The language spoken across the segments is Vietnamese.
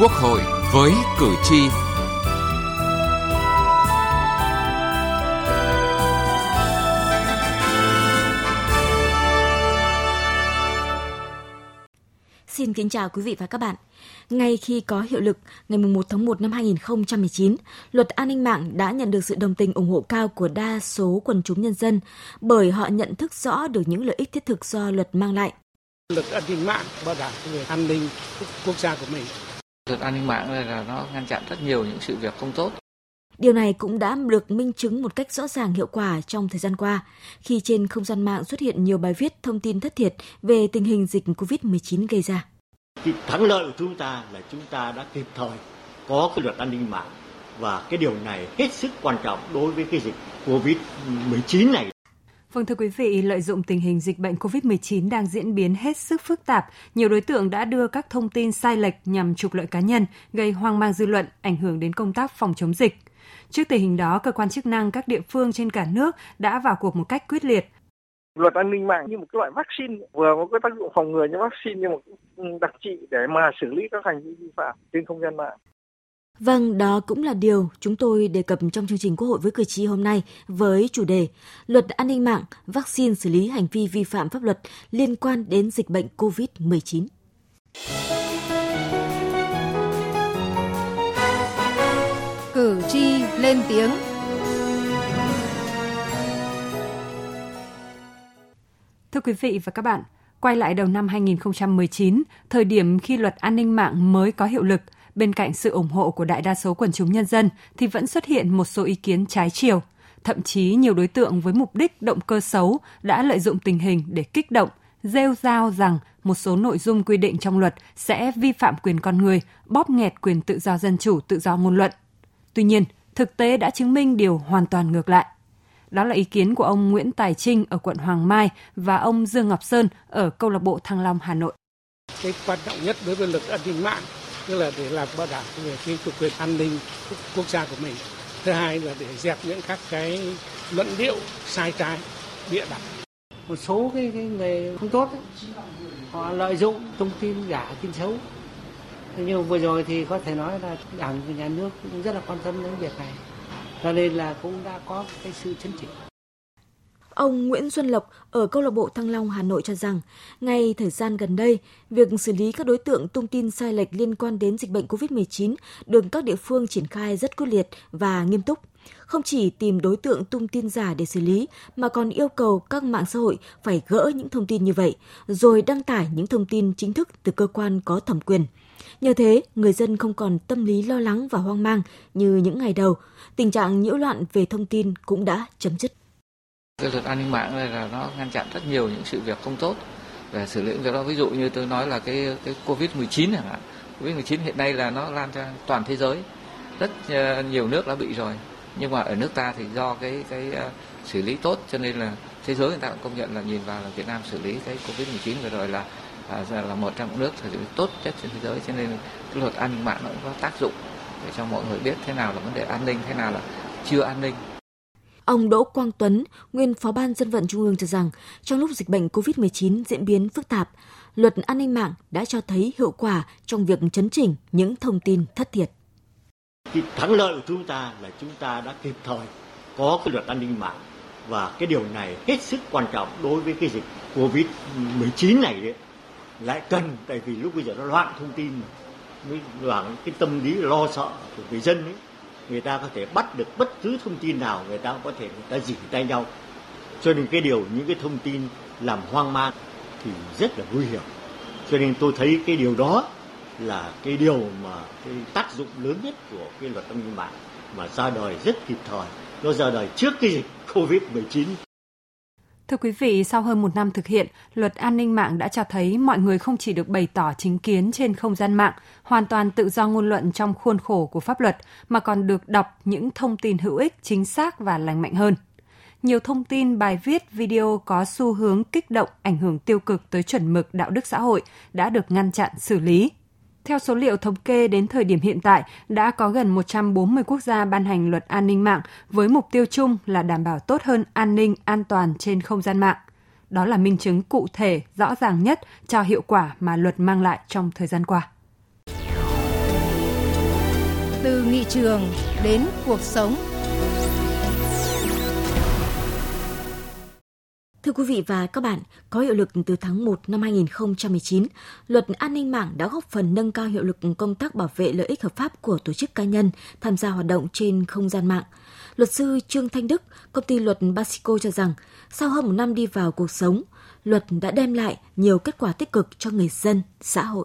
Quốc hội với cử tri. Xin kính chào quý vị và các bạn. Ngay khi có hiệu lực, ngày 1 tháng 1 năm 2019, luật an ninh mạng đã nhận được sự đồng tình ủng hộ cao của đa số quần chúng nhân dân bởi họ nhận thức rõ được những lợi ích thiết thực do luật mang lại. Luật an ninh mạng bảo đảm về an ninh quốc gia của mình Luật an ninh mạng này là nó ngăn chặn rất nhiều những sự việc không tốt. Điều này cũng đã được minh chứng một cách rõ ràng hiệu quả trong thời gian qua, khi trên không gian mạng xuất hiện nhiều bài viết thông tin thất thiệt về tình hình dịch COVID-19 gây ra. Cái thắng lợi của chúng ta là chúng ta đã kịp thời có cái luật an ninh mạng và cái điều này hết sức quan trọng đối với cái dịch COVID-19 này. Vâng thưa quý vị, lợi dụng tình hình dịch bệnh COVID-19 đang diễn biến hết sức phức tạp, nhiều đối tượng đã đưa các thông tin sai lệch nhằm trục lợi cá nhân, gây hoang mang dư luận, ảnh hưởng đến công tác phòng chống dịch. Trước tình hình đó, cơ quan chức năng các địa phương trên cả nước đã vào cuộc một cách quyết liệt. Luật an ninh mạng như một cái loại vaccine vừa có cái tác dụng phòng ngừa như vaccine nhưng một đặc trị để mà xử lý các hành vi vi phạm trên không gian mạng. Vâng, đó cũng là điều chúng tôi đề cập trong chương trình Quốc hội với cử tri hôm nay với chủ đề Luật an ninh mạng, vaccine xử lý hành vi vi phạm pháp luật liên quan đến dịch bệnh COVID-19. Cử tri lên tiếng Thưa quý vị và các bạn, quay lại đầu năm 2019, thời điểm khi luật an ninh mạng mới có hiệu lực – bên cạnh sự ủng hộ của đại đa số quần chúng nhân dân thì vẫn xuất hiện một số ý kiến trái chiều. Thậm chí nhiều đối tượng với mục đích động cơ xấu đã lợi dụng tình hình để kích động, rêu rao rằng một số nội dung quy định trong luật sẽ vi phạm quyền con người, bóp nghẹt quyền tự do dân chủ, tự do ngôn luận. Tuy nhiên, thực tế đã chứng minh điều hoàn toàn ngược lại. Đó là ý kiến của ông Nguyễn Tài Trinh ở quận Hoàng Mai và ông Dương Ngọc Sơn ở câu lạc bộ Thăng Long Hà Nội. Cái quan trọng nhất đối với luật an ninh mạng tức là để làm bảo đảm về cái chủ quyền an ninh quốc gia của mình. Thứ hai là để dẹp những các cái luận điệu sai trái bịa đặt. Một số cái, cái người không tốt ấy, họ lợi dụng thông tin giả tin xấu. Nhưng vừa rồi thì có thể nói là đảng và nhà nước cũng rất là quan tâm đến việc này. Cho nên là cũng đã có cái sự chấn chỉnh. Ông Nguyễn Xuân Lộc ở câu lạc bộ Thăng Long Hà Nội cho rằng, ngay thời gian gần đây, việc xử lý các đối tượng tung tin sai lệch liên quan đến dịch bệnh COVID-19 được các địa phương triển khai rất quyết liệt và nghiêm túc. Không chỉ tìm đối tượng tung tin giả để xử lý, mà còn yêu cầu các mạng xã hội phải gỡ những thông tin như vậy, rồi đăng tải những thông tin chính thức từ cơ quan có thẩm quyền. Nhờ thế, người dân không còn tâm lý lo lắng và hoang mang như những ngày đầu. Tình trạng nhiễu loạn về thông tin cũng đã chấm dứt. Cái luật an ninh mạng này là nó ngăn chặn rất nhiều những sự việc không tốt về xử lý việc đó. Ví dụ như tôi nói là cái cái Covid-19 chẳng hạn. Covid-19 hiện nay là nó lan ra toàn thế giới. Rất ờ, nhiều nước đã bị rồi. Nhưng mà ở nước ta thì do cái cái ờ, xử lý tốt, cho nên là thế giới người ta cũng công nhận là nhìn vào là Việt Nam xử lý cái Covid-19 vừa rồi là à, là một trong những nước xử lý tốt nhất trên thế giới cho nên cái luật an ninh mạng nó cũng có tác dụng để cho mọi người biết thế nào là vấn đề an ninh, thế nào là chưa an ninh Ông Đỗ Quang Tuấn, nguyên Phó ban Dân vận Trung ương cho rằng, trong lúc dịch bệnh COVID-19 diễn biến phức tạp, luật an ninh mạng đã cho thấy hiệu quả trong việc chấn chỉnh những thông tin thất thiệt. Cái thắng lợi của chúng ta là chúng ta đã kịp thời có cái luật an ninh mạng và cái điều này hết sức quan trọng đối với cái dịch Covid-19 này đấy. Lại cần tại vì lúc bây giờ nó loạn thông tin mới loạn cái tâm lý lo sợ của người dân ấy người ta có thể bắt được bất cứ thông tin nào, người ta có thể, người ta dỉ tay nhau. Cho nên cái điều, những cái thông tin làm hoang mang thì rất là nguy hiểm. Cho nên tôi thấy cái điều đó là cái điều mà cái tác dụng lớn nhất của cái luật an ninh mạng mà ra đời rất kịp thời. Nó ra đời trước cái dịch covid 19 Thưa quý vị, sau hơn một năm thực hiện, luật an ninh mạng đã cho thấy mọi người không chỉ được bày tỏ chính kiến trên không gian mạng, hoàn toàn tự do ngôn luận trong khuôn khổ của pháp luật, mà còn được đọc những thông tin hữu ích, chính xác và lành mạnh hơn. Nhiều thông tin, bài viết, video có xu hướng kích động, ảnh hưởng tiêu cực tới chuẩn mực đạo đức xã hội đã được ngăn chặn, xử lý. Theo số liệu thống kê đến thời điểm hiện tại, đã có gần 140 quốc gia ban hành luật an ninh mạng với mục tiêu chung là đảm bảo tốt hơn an ninh, an toàn trên không gian mạng. Đó là minh chứng cụ thể, rõ ràng nhất cho hiệu quả mà luật mang lại trong thời gian qua. từ nghị trường đến cuộc sống. Thưa quý vị và các bạn, có hiệu lực từ tháng 1 năm 2019, luật an ninh mạng đã góp phần nâng cao hiệu lực công tác bảo vệ lợi ích hợp pháp của tổ chức cá nhân tham gia hoạt động trên không gian mạng. Luật sư Trương Thanh Đức, công ty luật Basico cho rằng, sau hơn một năm đi vào cuộc sống, luật đã đem lại nhiều kết quả tích cực cho người dân, xã hội.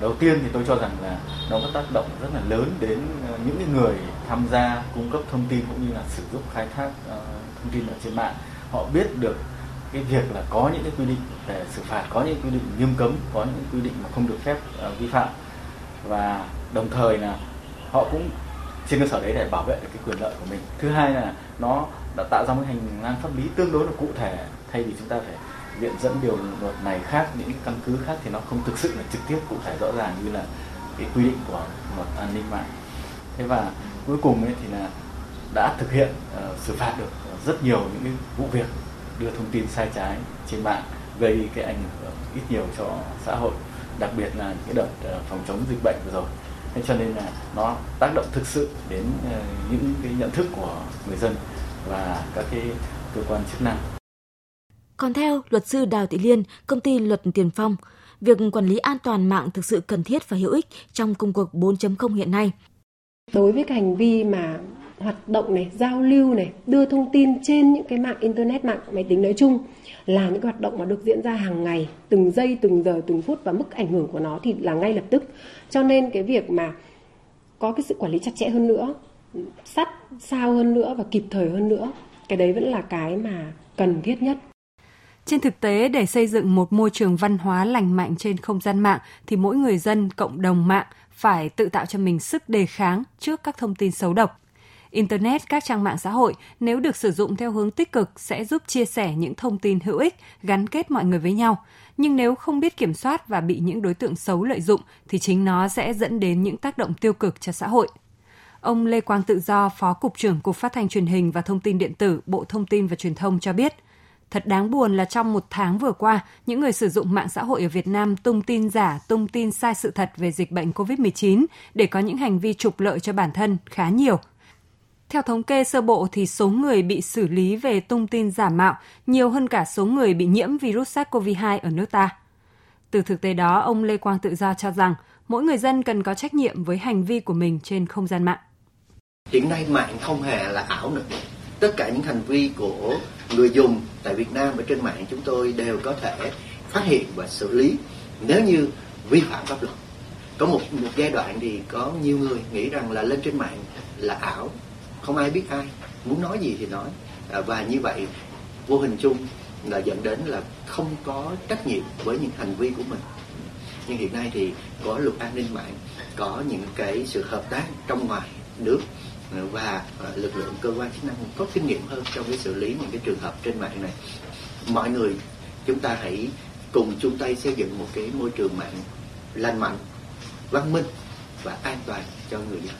Đầu tiên thì tôi cho rằng là nó có tác động rất là lớn đến ờ, những người tham gia cung cấp thông tin cũng như là sử dụng khai thác ờ, thông tin ở trên mạng. Họ biết được cái việc là có những cái quy định về xử phạt, có những quy định nghiêm cấm, có những quy định mà không được phép uh, vi phạm và đồng thời là họ cũng trên cơ sở đấy để bảo vệ được cái quyền lợi của mình. Thứ hai là nó đã tạo ra một hành lang pháp lý tương đối là cụ thể thay vì chúng ta phải viện dẫn điều luật này khác những căn cứ khác thì nó không thực sự là trực tiếp cụ thể rõ ràng như là cái quy định của luật an ninh mạng. Thế và cuối cùng ấy thì là đã thực hiện uh, xử phạt được rất nhiều những cái vụ việc đưa thông tin sai trái trên mạng gây cái ảnh hưởng ít nhiều cho xã hội đặc biệt là cái đợt ờ, phòng chống dịch bệnh vừa rồi thế cho nên là nó tác động thực sự đến ờ, những cái nhận thức của người dân và các cái cơ quan chức năng còn theo luật sư Đào Thị Liên, công ty Luật Tiền Phong, việc quản lý an toàn mạng thực sự cần thiết và hữu ích trong công cuộc 4.0 hiện nay. Đối với cái hành vi mà hoạt động này giao lưu này đưa thông tin trên những cái mạng internet mạng máy tính nói chung là những cái hoạt động mà được diễn ra hàng ngày từng giây từng giờ từng phút và mức ảnh hưởng của nó thì là ngay lập tức cho nên cái việc mà có cái sự quản lý chặt chẽ hơn nữa sát sao hơn nữa và kịp thời hơn nữa cái đấy vẫn là cái mà cần thiết nhất trên thực tế, để xây dựng một môi trường văn hóa lành mạnh trên không gian mạng thì mỗi người dân, cộng đồng mạng phải tự tạo cho mình sức đề kháng trước các thông tin xấu độc. Internet, các trang mạng xã hội nếu được sử dụng theo hướng tích cực sẽ giúp chia sẻ những thông tin hữu ích, gắn kết mọi người với nhau. Nhưng nếu không biết kiểm soát và bị những đối tượng xấu lợi dụng thì chính nó sẽ dẫn đến những tác động tiêu cực cho xã hội. Ông Lê Quang Tự Do, Phó Cục trưởng Cục Phát thanh Truyền hình và Thông tin Điện tử, Bộ Thông tin và Truyền thông cho biết, Thật đáng buồn là trong một tháng vừa qua, những người sử dụng mạng xã hội ở Việt Nam tung tin giả, tung tin sai sự thật về dịch bệnh COVID-19 để có những hành vi trục lợi cho bản thân khá nhiều, theo thống kê sơ bộ thì số người bị xử lý về tung tin giả mạo nhiều hơn cả số người bị nhiễm virus SARS-CoV-2 ở nước ta. Từ thực tế đó, ông Lê Quang Tự Do cho rằng mỗi người dân cần có trách nhiệm với hành vi của mình trên không gian mạng. Hiện nay mạng không hề là ảo nữa. Tất cả những hành vi của người dùng tại Việt Nam và trên mạng chúng tôi đều có thể phát hiện và xử lý nếu như vi phạm pháp luật. Có một một giai đoạn thì có nhiều người nghĩ rằng là lên trên mạng là ảo không ai biết ai. Muốn nói gì thì nói. À, và như vậy vô hình chung là dẫn đến là không có trách nhiệm với những hành vi của mình. Nhưng hiện nay thì có luật an ninh mạng có những cái sự hợp tác trong ngoài nước à, và à, lực lượng cơ quan chức năng có kinh nghiệm hơn trong cái xử lý những cái trường hợp trên mạng này. Mọi người chúng ta hãy cùng chung tay xây dựng một cái môi trường mạng lành mạnh văn minh và an toàn cho người dân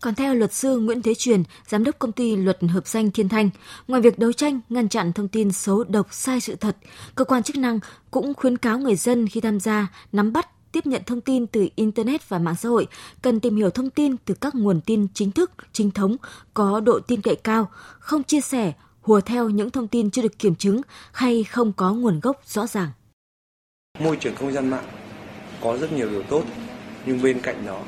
còn theo luật sư Nguyễn Thế Truyền, giám đốc công ty luật hợp danh Thiên Thanh, ngoài việc đấu tranh ngăn chặn thông tin xấu độc sai sự thật, cơ quan chức năng cũng khuyến cáo người dân khi tham gia nắm bắt tiếp nhận thông tin từ internet và mạng xã hội cần tìm hiểu thông tin từ các nguồn tin chính thức, chính thống, có độ tin cậy cao, không chia sẻ, hùa theo những thông tin chưa được kiểm chứng hay không có nguồn gốc rõ ràng. Môi trường không gian mạng có rất nhiều điều tốt, nhưng bên cạnh đó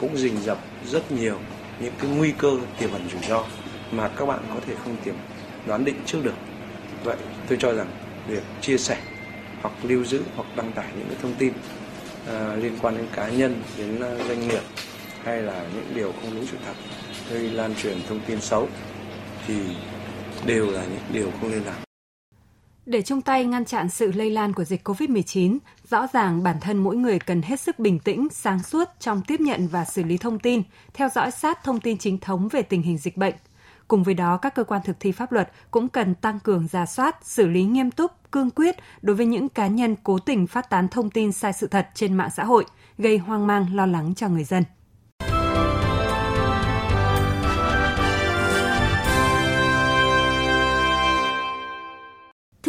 cũng rình rập rất nhiều những cái nguy cơ tiềm ẩn rủi ro mà các bạn có thể không tiềm đoán định trước được. Vậy tôi cho rằng việc chia sẻ hoặc lưu giữ hoặc đăng tải những cái thông tin uh, liên quan đến cá nhân, đến uh, doanh nghiệp hay là những điều không đúng sự thật gây lan truyền thông tin xấu thì đều là những điều không nên làm. Để chung tay ngăn chặn sự lây lan của dịch COVID-19, rõ ràng bản thân mỗi người cần hết sức bình tĩnh, sáng suốt trong tiếp nhận và xử lý thông tin, theo dõi sát thông tin chính thống về tình hình dịch bệnh. Cùng với đó, các cơ quan thực thi pháp luật cũng cần tăng cường giả soát, xử lý nghiêm túc, cương quyết đối với những cá nhân cố tình phát tán thông tin sai sự thật trên mạng xã hội, gây hoang mang lo lắng cho người dân.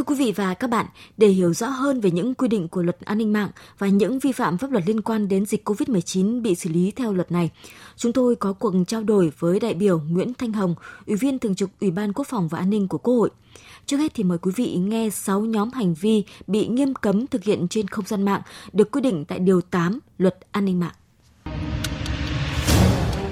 Quý vị và các bạn, để hiểu rõ hơn về những quy định của luật an ninh mạng và những vi phạm pháp luật liên quan đến dịch COVID-19 bị xử lý theo luật này, chúng tôi có cuộc trao đổi với đại biểu Nguyễn Thanh Hồng, Ủy viên Thường trực Ủy ban Quốc phòng và An ninh của Quốc hội. Trước hết thì mời quý vị nghe 6 nhóm hành vi bị nghiêm cấm thực hiện trên không gian mạng được quy định tại Điều 8 Luật An ninh mạng.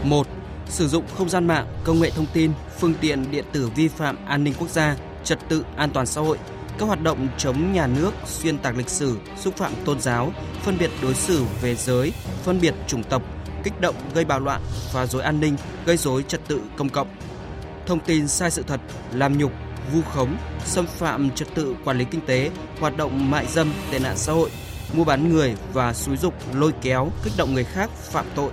1. Sử dụng không gian mạng, công nghệ thông tin, phương tiện điện tử vi phạm an ninh quốc gia, trật tự an toàn xã hội, các hoạt động chống nhà nước, xuyên tạc lịch sử, xúc phạm tôn giáo, phân biệt đối xử về giới, phân biệt chủng tộc, kích động gây bạo loạn, phá rối an ninh, gây rối trật tự công cộng. Thông tin sai sự thật, làm nhục, vu khống, xâm phạm trật tự quản lý kinh tế, hoạt động mại dâm, tệ nạn xã hội, mua bán người và xúi dục lôi kéo, kích động người khác phạm tội.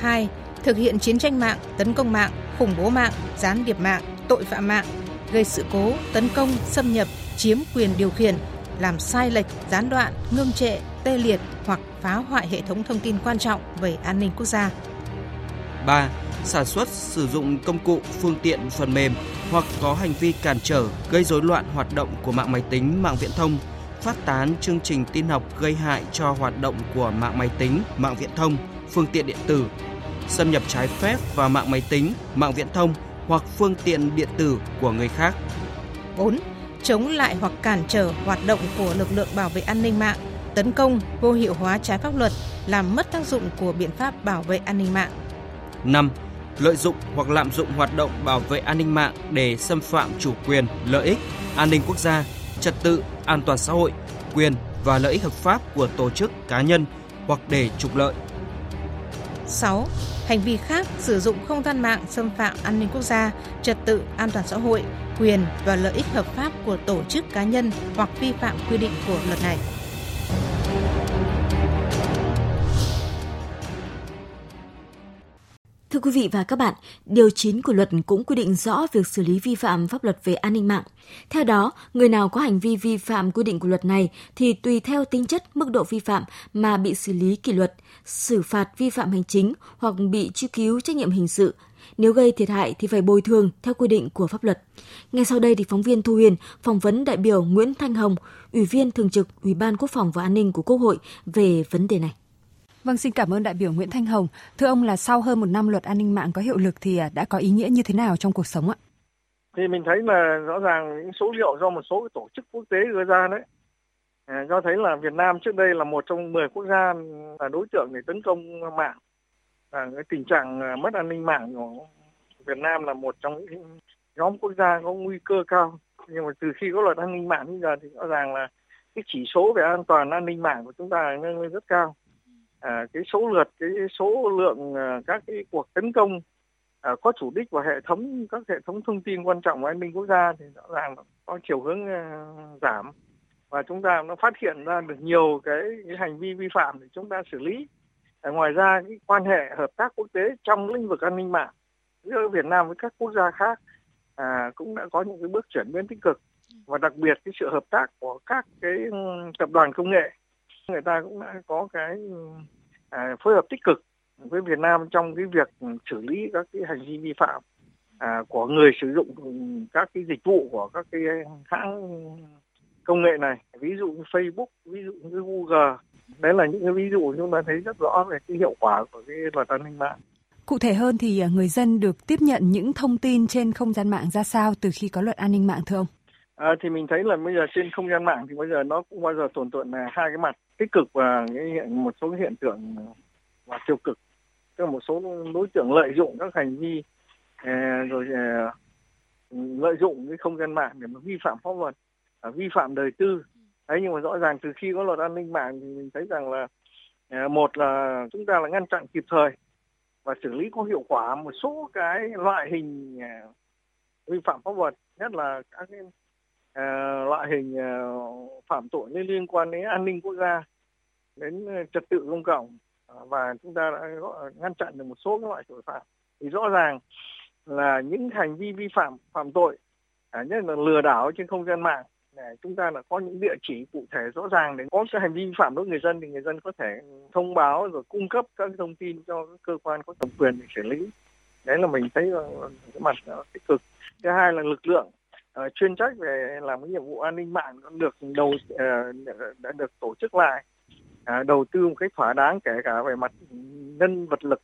2. Thực hiện chiến tranh mạng, tấn công mạng, khủng bố mạng, gián điệp mạng, tội phạm mạng, gây sự cố, tấn công, xâm nhập, chiếm quyền điều khiển, làm sai lệch, gián đoạn, ngưng trệ, tê liệt hoặc phá hoại hệ thống thông tin quan trọng về an ninh quốc gia. 3. Sản xuất, sử dụng công cụ, phương tiện, phần mềm hoặc có hành vi cản trở, gây rối loạn hoạt động của mạng máy tính, mạng viễn thông, phát tán chương trình tin học gây hại cho hoạt động của mạng máy tính, mạng viễn thông, phương tiện điện tử, xâm nhập trái phép vào mạng máy tính, mạng viễn thông hoặc phương tiện điện tử của người khác. 4. Chống lại hoặc cản trở hoạt động của lực lượng bảo vệ an ninh mạng, tấn công, vô hiệu hóa trái pháp luật, làm mất tác dụng của biện pháp bảo vệ an ninh mạng. 5. Lợi dụng hoặc lạm dụng hoạt động bảo vệ an ninh mạng để xâm phạm chủ quyền, lợi ích, an ninh quốc gia, trật tự, an toàn xã hội, quyền và lợi ích hợp pháp của tổ chức cá nhân hoặc để trục lợi. 6. Hành vi khác sử dụng không gian mạng xâm phạm an ninh quốc gia, trật tự an toàn xã hội, quyền và lợi ích hợp pháp của tổ chức cá nhân hoặc vi phạm quy định của luật này. Thưa quý vị và các bạn, Điều 9 của luật cũng quy định rõ việc xử lý vi phạm pháp luật về an ninh mạng. Theo đó, người nào có hành vi vi phạm quy định của luật này thì tùy theo tính chất mức độ vi phạm mà bị xử lý kỷ luật, xử phạt vi phạm hành chính hoặc bị truy cứu trách nhiệm hình sự. Nếu gây thiệt hại thì phải bồi thường theo quy định của pháp luật. Ngay sau đây thì phóng viên Thu Huyền phỏng vấn đại biểu Nguyễn Thanh Hồng, Ủy viên Thường trực Ủy ban Quốc phòng và An ninh của Quốc hội về vấn đề này. Vâng, xin cảm ơn đại biểu Nguyễn Thanh Hồng. Thưa ông là sau hơn một năm luật an ninh mạng có hiệu lực thì à, đã có ý nghĩa như thế nào trong cuộc sống ạ? Thì mình thấy là rõ ràng những số liệu do một số tổ chức quốc tế đưa ra đấy à, cho thấy là Việt Nam trước đây là một trong 10 quốc gia là đối tượng để tấn công mạng. À, cái tình trạng à, mất an ninh mạng của Việt Nam là một trong những nhóm quốc gia có nguy cơ cao. Nhưng mà từ khi có luật an ninh mạng bây giờ thì rõ ràng là cái chỉ số về an toàn an ninh mạng của chúng ta nâng lên rất cao à, cái số lượt cái số lượng à, các cái cuộc tấn công à, có chủ đích vào hệ thống các hệ thống thông tin quan trọng của an ninh quốc gia thì rõ ràng có chiều hướng à, giảm. Và chúng ta nó phát hiện ra được nhiều cái, cái hành vi vi phạm để chúng ta xử lý. À, ngoài ra cái quan hệ hợp tác quốc tế trong lĩnh vực an ninh mạng giữa Việt Nam với các quốc gia khác à, cũng đã có những cái bước chuyển biến tích cực. Và đặc biệt cái sự hợp tác của các cái ừ, tập đoàn công nghệ người ta cũng đã có cái ừ, à, phối hợp tích cực với Việt Nam trong cái việc xử lý các cái hành vi vi phạm à, của người sử dụng các cái dịch vụ của các cái hãng công nghệ này. Ví dụ như Facebook ví dụ như Google. Đấy là những cái ví dụ chúng ta thấy rất rõ về cái hiệu quả của cái luật an ninh mạng. Cụ thể hơn thì à, người dân được tiếp nhận những thông tin trên không gian mạng ra sao từ khi có luật an ninh mạng thưa ông? À, thì mình thấy là bây giờ trên không gian mạng thì bây giờ nó cũng bao giờ tồn tại là hai cái mặt tích cực và cái hiện, một số hiện tượng ờ, và tiêu cực. Tức là một số đối tượng lợi dụng các hành vi ờ, rồi ờ, lợi dụng cái không gian mạng để mà vi phạm pháp luật à, vi phạm đời tư. Đấy, nhưng mà rõ ràng từ khi có luật an ninh mạng thì mình thấy rằng là một là chúng ta là ngăn chặn kịp thời và xử lý có hiệu quả một số cái loại hình vi phạm pháp luật, nhất là các cái Ờ, loại hình ờ, phạm tội liên quan đến an ninh quốc gia, đến ờ, trật tự công cộng và chúng ta đã ngăn chặn được một số các loại tội phạm. Thì rõ ràng là những hành vi vi phạm phạm tội à, nhất là lừa đảo trên không gian mạng để chúng ta là có những địa chỉ cụ thể rõ ràng để có cái hành vi vi phạm đối với người dân thì người dân có thể thông báo rồi cung cấp các thông tin cho các cơ quan có thẩm quyền để xử lý. Đấy là mình thấy là cái mặt tích cực. Thứ hai là lực lượng uh, chuyên trách về làm cái nhiệm vụ an ninh mạng được đầu uh, đã được tổ chức lại uh, đầu tư một cách thỏa đáng kể cả về mặt nhân vật lực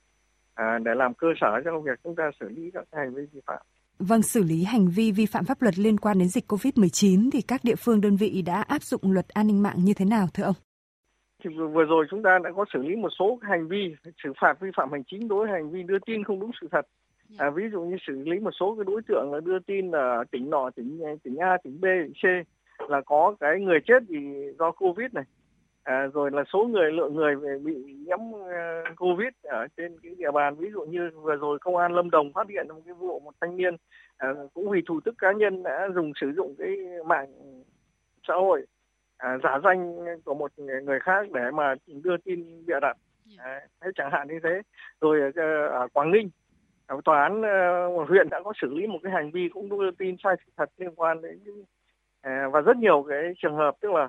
uh, để làm cơ sở cho việc chúng ta xử lý các hành vi vi phạm. Vâng, xử lý hành vi vi phạm pháp luật liên quan đến dịch COVID-19 thì các địa phương đơn vị đã áp dụng luật an ninh mạng như thế nào thưa ông? Thì vừa rồi chúng ta đã có xử lý một số hành vi xử phạt vi phạm hành chính đối với hành vi đưa tin không đúng sự thật. À, ví dụ như xử lý một số cái đối tượng là đưa tin là tỉnh nọ, tỉnh tỉnh A, tỉnh B, tỉnh C là có cái người chết vì do Covid này. À, rồi là số người lượng người bị nhiễm uh, Covid ở trên cái địa bàn. Ví dụ như vừa rồi công an Lâm Đồng phát hiện một cái vụ một thanh niên uh, cũng vì thủ tức cá nhân đã dùng sử dụng cái mạng xã hội à, giả danh của một người khác để mà đưa tin bịa đặt. À, chẳng hạn như thế. Rồi ở Quảng Ninh Ờ, tòa án uh, huyện đã có xử lý một cái hành vi cũng đưa tin sai sự thật liên quan đến uh, và rất nhiều cái trường hợp tức là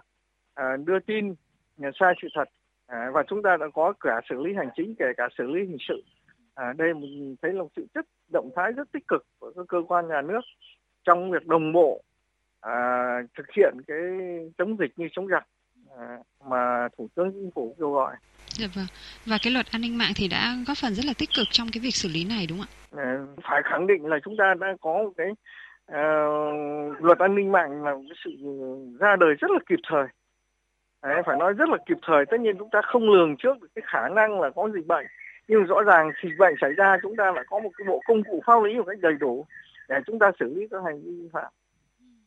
uh, đưa tin sai sự thật uh, và chúng ta đã có cả xử lý hành chính kể cả xử lý hình sự uh, đây mình thấy là một sự chất động thái rất tích cực của các cơ quan nhà nước trong việc đồng bộ uh, thực hiện cái chống dịch như chống giặc uh, mà thủ tướng chính phủ kêu gọi. Dạ vâng. Và cái luật an ninh mạng thì đã góp phần rất là tích cực trong cái việc xử lý này đúng không ạ? Ờ, phải khẳng định là chúng ta đã có một cái uh, luật an ninh mạng là một cái sự ra đời rất là kịp thời. Đấy, phải nói rất là kịp thời. Tất nhiên chúng ta không lường trước được cái khả năng là có dịch bệnh. Nhưng rõ ràng dịch bệnh xảy ra chúng ta lại có một cái bộ công cụ pháp lý một cách đầy đủ để chúng ta xử lý các hành vi vi phạm.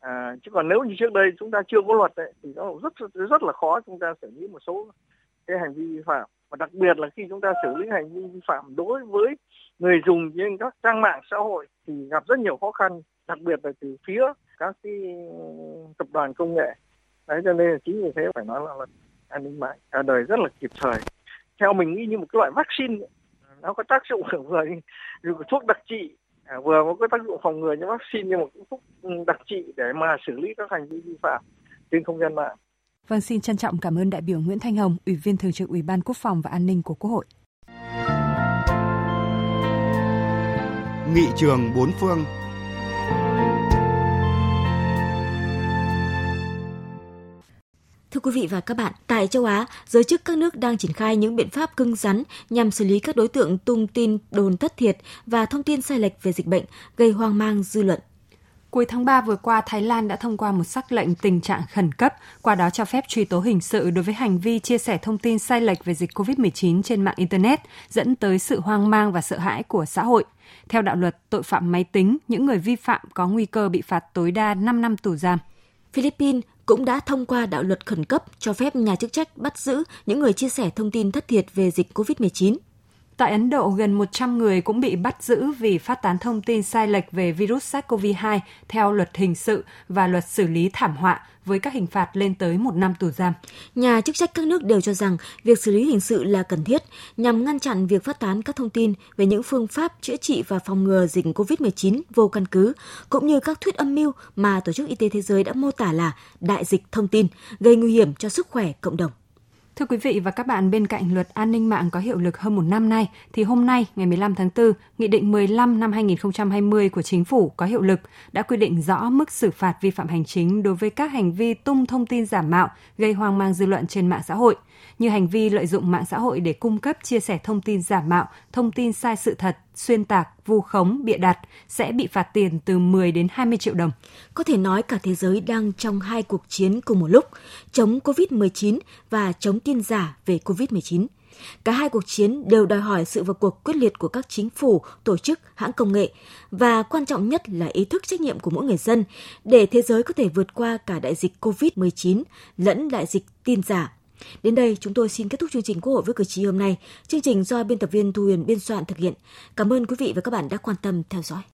À, chứ còn nếu như trước đây chúng ta chưa có luật ấy, thì nó rất rất là khó chúng ta xử lý một số cái hành vi vi phạm. Và đặc biệt là khi chúng ta xử lý hành vi vi phạm đối với người dùng trên các trang mạng xã hội thì gặp rất nhiều khó khăn, đặc biệt là từ phía các cái ừ, tập đoàn công nghệ. Đấy, cho nên là chính vì thế phải nói là luật an ninh mạng ra đời rất là kịp thời. Theo mình nghĩ như một cái loại vaccine nó có tác dụng vừa như thuốc đặc trị à, vừa có tác dụng phòng ngừa như vaccine như một thuốc ừ, đặc trị để mà xử lý các hành vi vi phạm trên không gian mạng. Vâng, xin trân trọng cảm ơn đại biểu Nguyễn Thanh Hồng, Ủy viên Thường trực Ủy ban Quốc phòng và An ninh của Quốc hội. Nghị trường bốn phương Thưa quý vị và các bạn, tại châu Á, giới chức các nước đang triển khai những biện pháp cứng rắn nhằm xử lý các đối tượng tung tin đồn thất thiệt và thông tin sai lệch về dịch bệnh, gây hoang mang dư luận. Cuối tháng 3 vừa qua, Thái Lan đã thông qua một sắc lệnh tình trạng khẩn cấp, qua đó cho phép truy tố hình sự đối với hành vi chia sẻ thông tin sai lệch về dịch COVID-19 trên mạng Internet, dẫn tới sự hoang mang và sợ hãi của xã hội. Theo đạo luật tội phạm máy tính, những người vi phạm có nguy cơ bị phạt tối đa 5 năm tù giam. Philippines cũng đã thông qua đạo luật khẩn cấp cho phép nhà chức trách bắt giữ những người chia sẻ thông tin thất thiệt về dịch COVID-19. Tại Ấn Độ, gần 100 người cũng bị bắt giữ vì phát tán thông tin sai lệch về virus SARS-CoV-2 theo luật hình sự và luật xử lý thảm họa với các hình phạt lên tới một năm tù giam. Nhà chức trách các nước đều cho rằng việc xử lý hình sự là cần thiết nhằm ngăn chặn việc phát tán các thông tin về những phương pháp chữa trị và phòng ngừa dịch COVID-19 vô căn cứ, cũng như các thuyết âm mưu mà Tổ chức Y tế Thế giới đã mô tả là đại dịch thông tin, gây nguy hiểm cho sức khỏe cộng đồng. Thưa quý vị và các bạn, bên cạnh luật an ninh mạng có hiệu lực hơn một năm nay, thì hôm nay, ngày 15 tháng 4, Nghị định 15 năm 2020 của Chính phủ có hiệu lực đã quy định rõ mức xử phạt vi phạm hành chính đối với các hành vi tung thông tin giả mạo gây hoang mang dư luận trên mạng xã hội, như hành vi lợi dụng mạng xã hội để cung cấp chia sẻ thông tin giả mạo, thông tin sai sự thật, xuyên tạc, vu khống, bịa đặt sẽ bị phạt tiền từ 10 đến 20 triệu đồng. Có thể nói cả thế giới đang trong hai cuộc chiến cùng một lúc, chống COVID-19 và chống tin giả về COVID-19. Cả hai cuộc chiến đều đòi hỏi sự vào cuộc quyết liệt của các chính phủ, tổ chức, hãng công nghệ và quan trọng nhất là ý thức trách nhiệm của mỗi người dân để thế giới có thể vượt qua cả đại dịch COVID-19 lẫn đại dịch tin giả Đến đây chúng tôi xin kết thúc chương trình Quốc hội với cử tri hôm nay. Chương trình do biên tập viên Thu Huyền biên soạn thực hiện. Cảm ơn quý vị và các bạn đã quan tâm theo dõi.